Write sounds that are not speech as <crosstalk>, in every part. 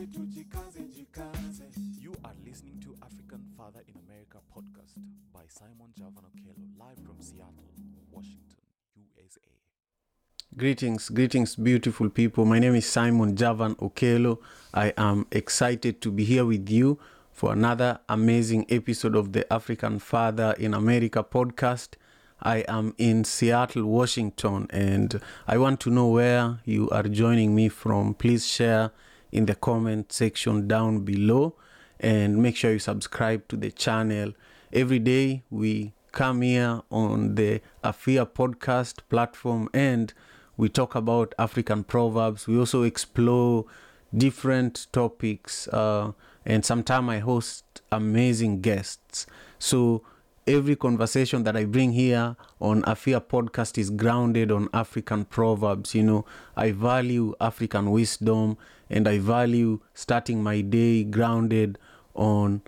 You are listening to African Father in America podcast by Simon Javan Okelo, live from Seattle, Washington, USA. Greetings, greetings, beautiful people. My name is Simon Javan Okelo. I am excited to be here with you for another amazing episode of the African Father in America podcast. I am in Seattle, Washington, and I want to know where you are joining me from. Please share in the comment section down below and make sure you subscribe to the channel. Every day we come here on the Afia podcast platform and we talk about African proverbs. We also explore different topics uh, and sometimes I host amazing guests. So every conversation that I bring here on Afia podcast is grounded on African proverbs. You know, I value African wisdom and I value starting my day grounded on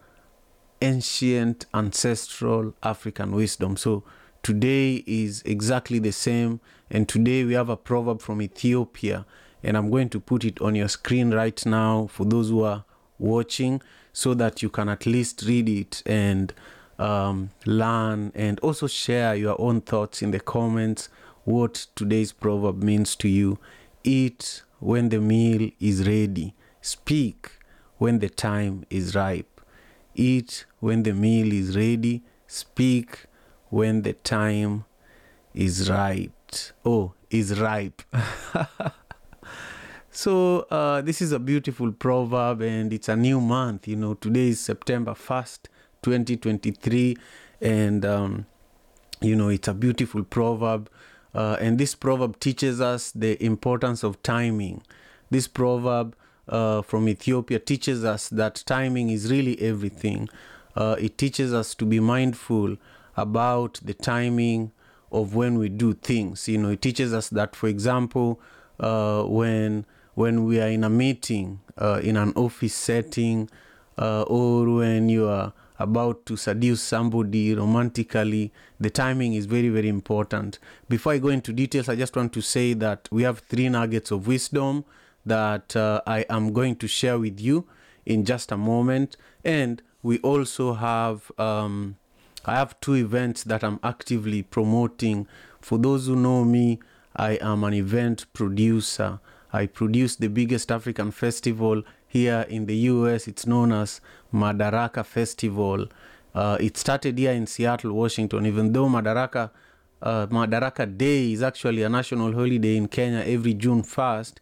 ancient ancestral African wisdom. So today is exactly the same. And today we have a proverb from Ethiopia. And I'm going to put it on your screen right now for those who are watching so that you can at least read it and um, learn and also share your own thoughts in the comments what today's proverb means to you. Eat when the meal is ready, speak when the time is ripe. Eat when the meal is ready, speak when the time is right. Oh, is ripe. <laughs> so, uh, this is a beautiful proverb, and it's a new month. You know, today is September 1st, 2023, and um, you know, it's a beautiful proverb. Uh, and this proverb teaches us the importance of timing. This proverb uh, from Ethiopia teaches us that timing is really everything. Uh, it teaches us to be mindful about the timing of when we do things. You know, it teaches us that, for example, uh, when when we are in a meeting, uh, in an office setting, uh, or when you are about to seduce somebody romantically, the timing is very, very important. Before I go into details, I just want to say that we have three nuggets of wisdom that uh, I am going to share with you in just a moment. And we also have, um, I have two events that I'm actively promoting. For those who know me, I am an event producer. I produce the biggest African festival here in the US. It's known as Madaraka Festival. Uh, it started here in Seattle, Washington, even though Madaraka, uh, Madaraka Day is actually a national holiday in Kenya every June 1st.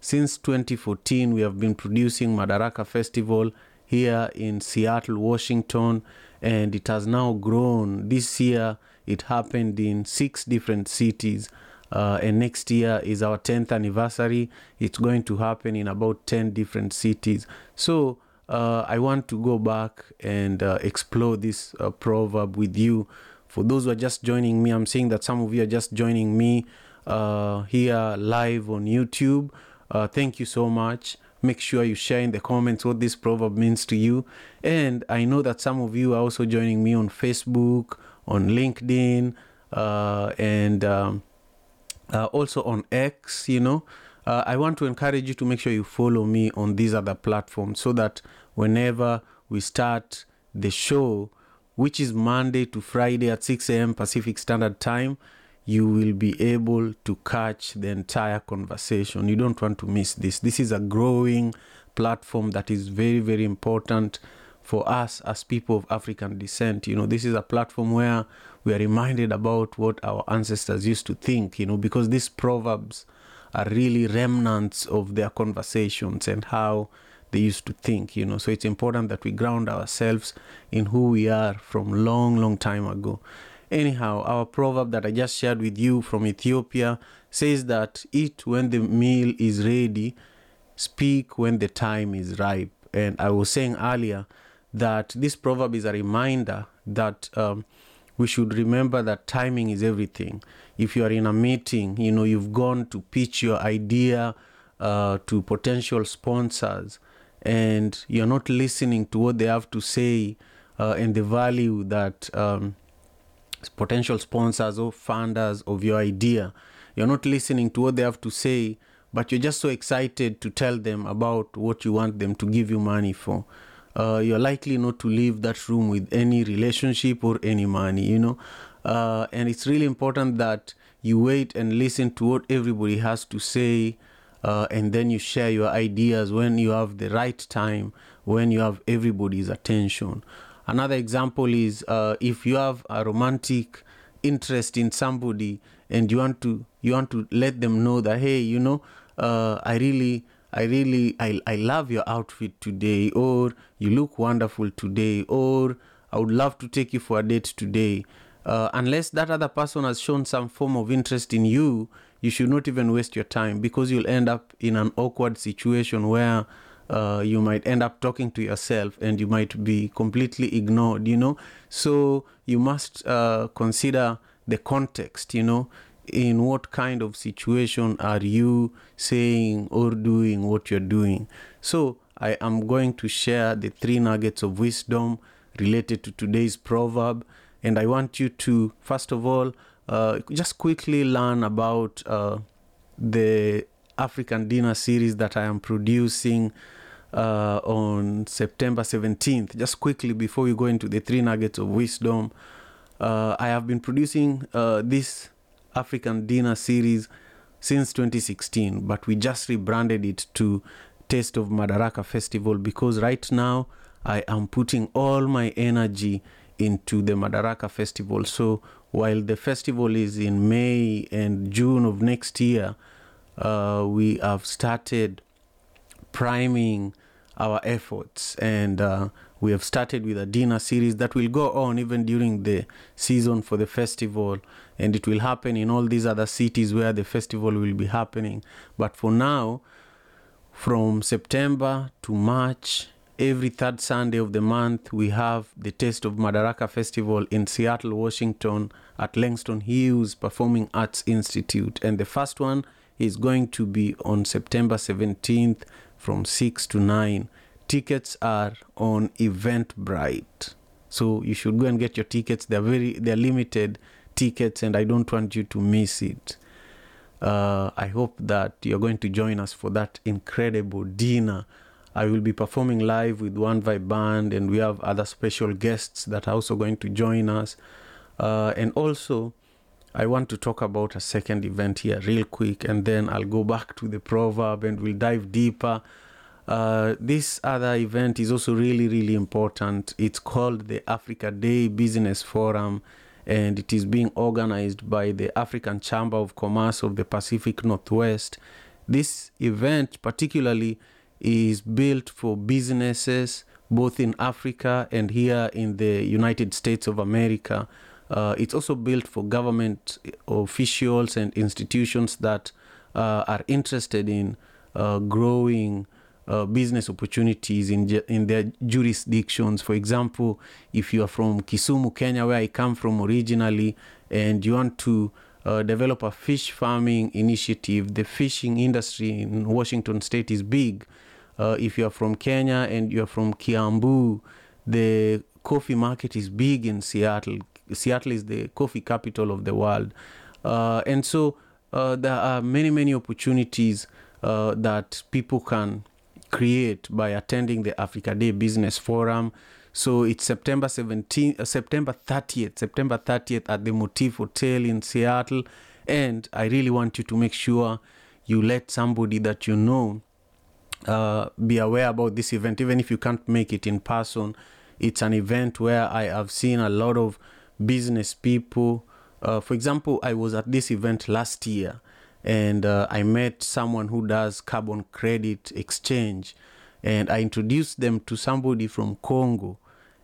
Since 2014, we have been producing Madaraka Festival here in Seattle, Washington, and it has now grown. This year, it happened in six different cities. Uh, and next year is our 10th anniversary. It's going to happen in about 10 different cities. So uh, I want to go back and uh, explore this uh, proverb with you. For those who are just joining me, I'm seeing that some of you are just joining me uh, here live on YouTube. Uh, thank you so much. Make sure you share in the comments what this proverb means to you. And I know that some of you are also joining me on Facebook, on LinkedIn, and um, uh, also on X, you know. Uh, I want to encourage you to make sure you follow me on these other platforms so that whenever we start the show, which is Monday to Friday at 6 a.m. Pacific Standard Time, you will be able to catch the entire conversation. You don't want to miss this. This is a growing platform that is very, very important for us as people of African descent. You know, this is a platform where we are reminded about what our ancestors used to think, you know, because these proverbs are really remnants of their conversations and how they used to think, you know. So it's important that we ground ourselves in who we are from long, long time ago. Anyhow, our proverb that I just shared with you from Ethiopia says that eat when the meal is ready, speak when the time is ripe. And I was saying earlier that this proverb is a reminder that um, we should remember that timing is everything. If you are in a meeting, you know, you've gone to pitch your idea uh, to potential sponsors and you're not listening to what they have to say uh, and the value that um, potential sponsors or funders of your idea, you're not listening to what they have to say but you're just so excited to tell them about what you want them to give you money for. Uh, you're likely not to leave that room with any relationship or any money, you know. Uh, and it's really important that you wait and listen to what everybody has to say, uh, and then you share your ideas when you have the right time, when you have everybody's attention. Another example is uh, if you have a romantic interest in somebody and you want to you want to let them know that hey, you know, uh, I really I really I, I love your outfit today or you look wonderful today or I would love to take you for a date today. Uh, unless that other person has shown some form of interest in you, you should not even waste your time because you'll end up in an awkward situation where uh, you might end up talking to yourself and you might be completely ignored, you know. So you must uh, consider the context, you know. In what kind of situation are you saying or doing what you're doing? So I am going to share the three nuggets of wisdom related to today's proverb. And I want you to, first of all, uh, just quickly learn about uh, the African dinner series that I am producing uh, on September 17th. Just quickly before we go into the three nuggets of wisdom, uh, I have been producing uh, this African dinner series since 2016, but we just rebranded it to Taste of Madaraka Festival because right now I am putting all my energy into the Madaraka Festival. So while the festival is in May and June of next year, uh, we have started priming our efforts and uh, we have started with a dinner series that will go on even during the season for the festival and it will happen in all these other cities where the festival will be happening. But for now from september to march every third sunday of the month we have the taste of madaraka festival in seattle washington at langston hughes performing arts institute. And the first one is going to be on september 17th from 6 to 9 tickets are on eventbrite. So you should go and get your tickets. They're very they're limited tickets and i don't want you to miss it. Uh, i hope that you're going to join us for that incredible dinner. I will be performing live with one vibe band and we have other special guests that are also going to join us. Uh, and also I want to talk about a second event here, real quick, and then I'll go back to the proverb and we'll dive deeper. Uh, this other event is also really, really important. It's called the Africa Day Business Forum, and it is being organized by the African Chamber of Commerce of the Pacific Northwest. This event, particularly, is built for businesses both in Africa and here in the United States of America. Uh, it's also built for government officials and institutions that uh, are interested in uh, growing uh, business opportunities in in their jurisdictions. For example, if you are from Kisumu, Kenya, where I come from originally, and you want to uh, develop a fish farming initiative, the fishing industry in Washington State is big. Uh, if you are from Kenya and you are from Kiambu, the coffee market is big in Seattle. Seattle is the coffee capital of the world. Uh, and so uh, there are many, many opportunities uh, that people can create by attending the Africa Day Business Forum. So it's September 17th, uh, September 30th, September 30th at the Motif Hotel in Seattle. And I really want you to make sure you let somebody that you know uh, be aware about this event, even if you can't make it in person. It's an event where I have seen a lot of business people. Uh, for example, I was at this event last year and uh, I met someone who does carbon credit exchange and I introduced them to somebody from Congo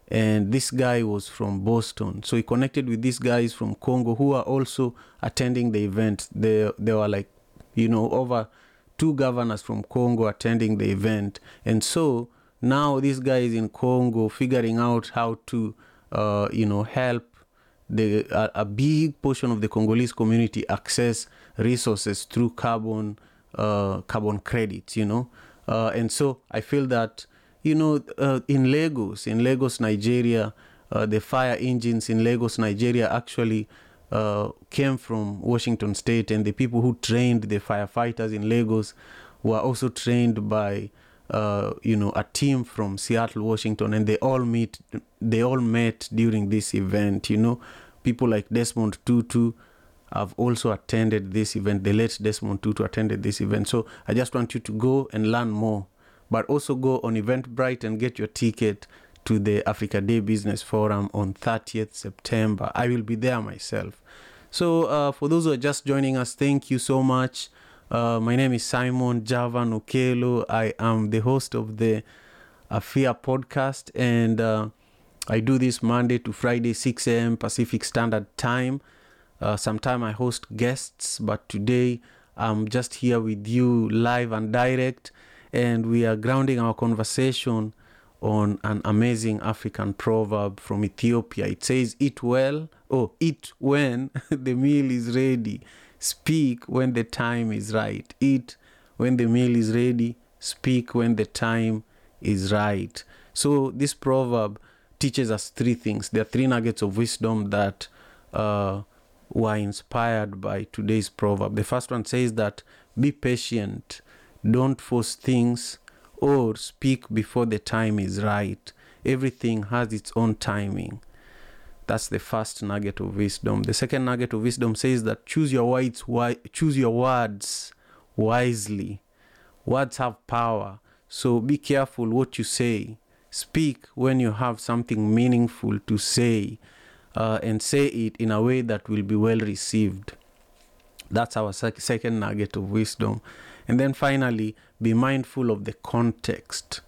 and this guy was from Boston. So he connected with these guys from Congo who are also attending the event. They they were like, you know, over two governors from Congo attending the event. And so now this guy is in Congo figuring out how to uh, you know help the a, a, big portion of the Congolese community access resources through carbon uh, carbon credits, you know, uh, and so I feel that you know uh, in Lagos, in Lagos, Nigeria, uh, the fire engines in Lagos, Nigeria, actually uh, came from Washington State, and the people who trained the firefighters in Lagos were also trained by uh, you know a team from Seattle, Washington, and they all meet. They all met during this event. You know, people like Desmond Tutu have also attended this event. The late Desmond Tutu attended this event. So I just want you to go and learn more, but also go on Eventbrite and get your ticket to the Africa Day Business Forum on 30th September. I will be there myself. So uh, for those who are just joining us, thank you so much. Uh, my name is Simon Javan Okelo. I am the host of the Afia podcast, and uh, I do this Monday to Friday, 6 a.m. Pacific Standard Time. Uh, sometime I host guests, but today I'm just here with you live and direct, and we are grounding our conversation on an amazing African proverb from Ethiopia. It says, Eat well, oh, eat when <laughs> the meal is ready, speak when the time is right. Eat when the meal is ready, speak when the time is right. So, this proverb teaches us three things. There are three nuggets of wisdom that uh, were inspired by today's proverb. The first one says that be patient, don't force things or speak before the time is right. Everything has its own timing. That's the first nugget of wisdom. The second nugget of wisdom says that choose your words, wi- choose your words wisely. Words have power, so be careful what you say. Speak when you have something meaningful to say, uh, and say it in a way that will be well received. That's our sec- second nugget of wisdom. And then finally, be mindful of the context.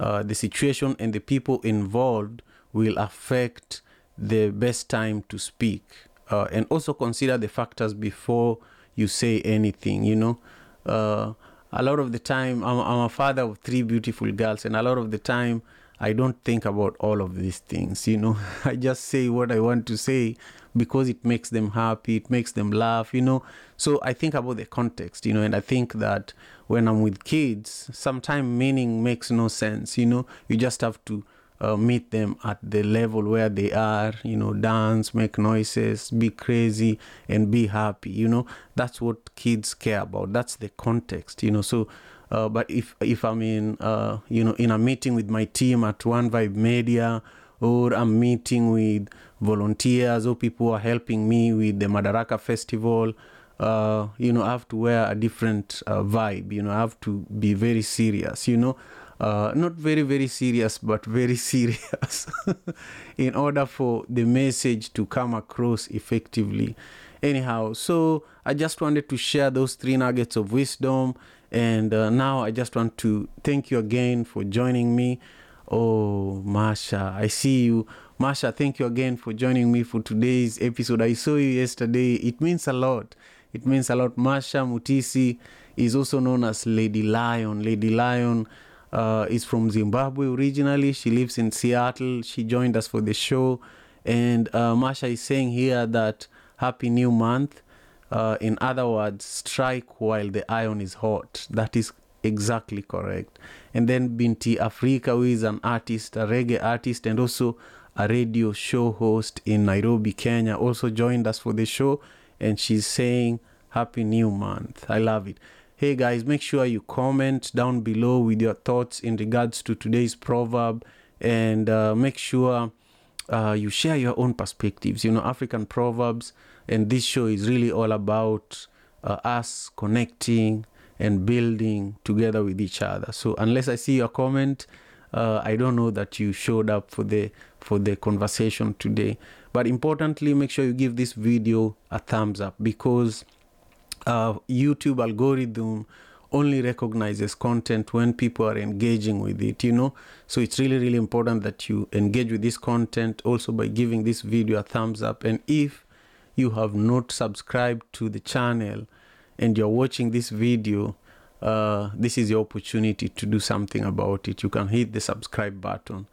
Uh, the situation and the people involved will affect the best time to speak. Uh, and also consider the factors before you say anything. You know, uh, a lot of the time, I'm, I'm a father of three beautiful girls, and a lot of the time, I don't think about all of these things. You know, <laughs> I just say what I want to say because it makes them happy, it makes them laugh, you know. So I think about the context, you know, and I think that when I'm with kids, sometimes meaning makes no sense, you know. You just have to uh, meet them at the level where they are, you know, dance, make noises, be crazy, and be happy, you know. That's what kids care about. That's the context, you know. So, uh, but if if I'm in, uh, you know, in a meeting with my team at One Vibe Media, or I'm meeting with volunteers or people who are helping me with the Madaraka Festival, uh, you know, I have to wear a different uh, vibe. You know, I have to be very serious. You know, uh, not very very serious, but very <laughs> serious, <laughs> in order for the message to come across effectively. Anyhow, so I just wanted to share those three nuggets of wisdom, and uh, now I just want to thank you again for joining me. Oh, Masha, I see you. Masha, thank you again for joining me for today's episode. I saw you yesterday. It means a lot. It means a lot. Masha Mutisi is also known as Lady Lion. Lady Lion uh, is from Zimbabwe originally. She lives in Seattle. She joined us for the show. And uh, Masha is saying here that Happy New Month. Uh, in other words, strike while the iron is hot. That is exactly correct. And then Binti Afrika, who is an artist, a reggae artist, and also a radio show host in Nairobi, Kenya, also joined us for the show. And she's saying, Happy New Month. I love it. Hey guys, make sure you comment down below with your thoughts in regards to today's proverb and uh, make sure uh, you share your own perspectives. You know, African proverbs, and this show is really all about uh, us connecting and building together with each other. So unless I see your comment, uh, I don't know that you showed up for the for the conversation today. But importantly, make sure you give this video a thumbs up because uh, YouTube algorithm only recognizes content when people are engaging with it you know so it's really really important that you engage with this content also by giving this video a thumbs up and if you have not subscribed to the channel and you're watching this video uh, this is your opportunity to do something about it you can hit the subscribe button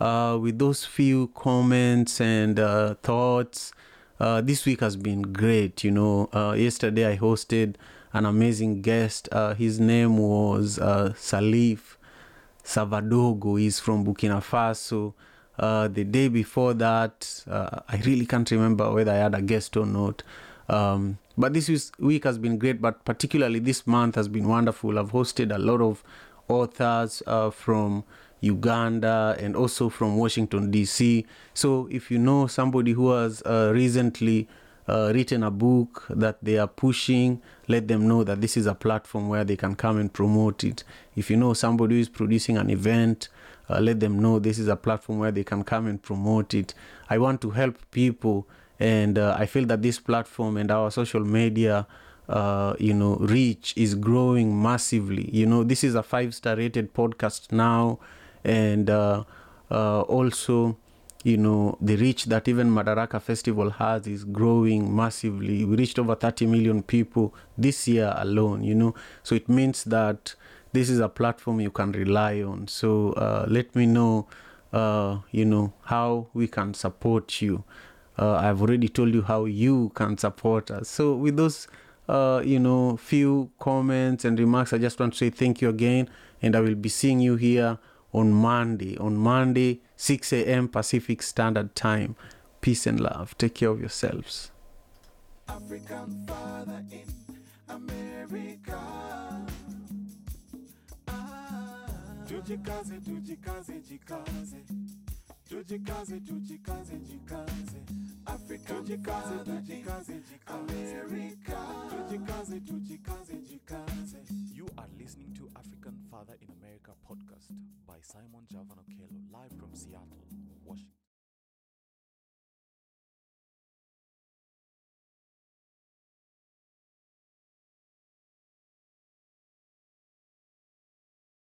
uh, with those few comments and uh, thoughts uh, this week has been great you know uh, yesterday i hosted an amazing guest. Uh, his name was Salif Savadogo. He's from Burkina Faso. Uh, the day before that, uh, I really can't remember whether I had a guest or not. Um, but this week has been great, but particularly this month has been wonderful. I've hosted a lot of authors uh, from Uganda and also from Washington, D.C. So if you know somebody who has uh, recently uh, written a book that they are pushing, let them know that this is a platform where they can come and promote it. If you know somebody who is producing an event, uh, let them know this is a platform where they can come and promote it. I want to help people, and uh, I feel that this platform and our social media. Uh, you know, reach is growing massively. You know, this is a five star rated podcast now, and uh, uh, also you know the reach that even madaraka festival has is growing massively we reached over 30 million people this year alone you know so it means that this is a platform you can rely on so uh, let me know uh, you know how we can support you uh, i've already told you how you can support us so with those uh, you know few comments and remarks i just want to say thank you again and i will be seeing you here on Monday. On Monday, 6 a.m. Pacific Standard Time. Peace and love. Take care of yourselves. African father in America. Tujikaze, tujikaze, jikaze. Tujikaze, tujikaze, jikaze. Africa, tujikaze, tujikaze, jikaze. America. Tujikaze, tujikaze, jikaze. You are listening to African Father in America podcast by Simon Javan Okelo, live from Seattle,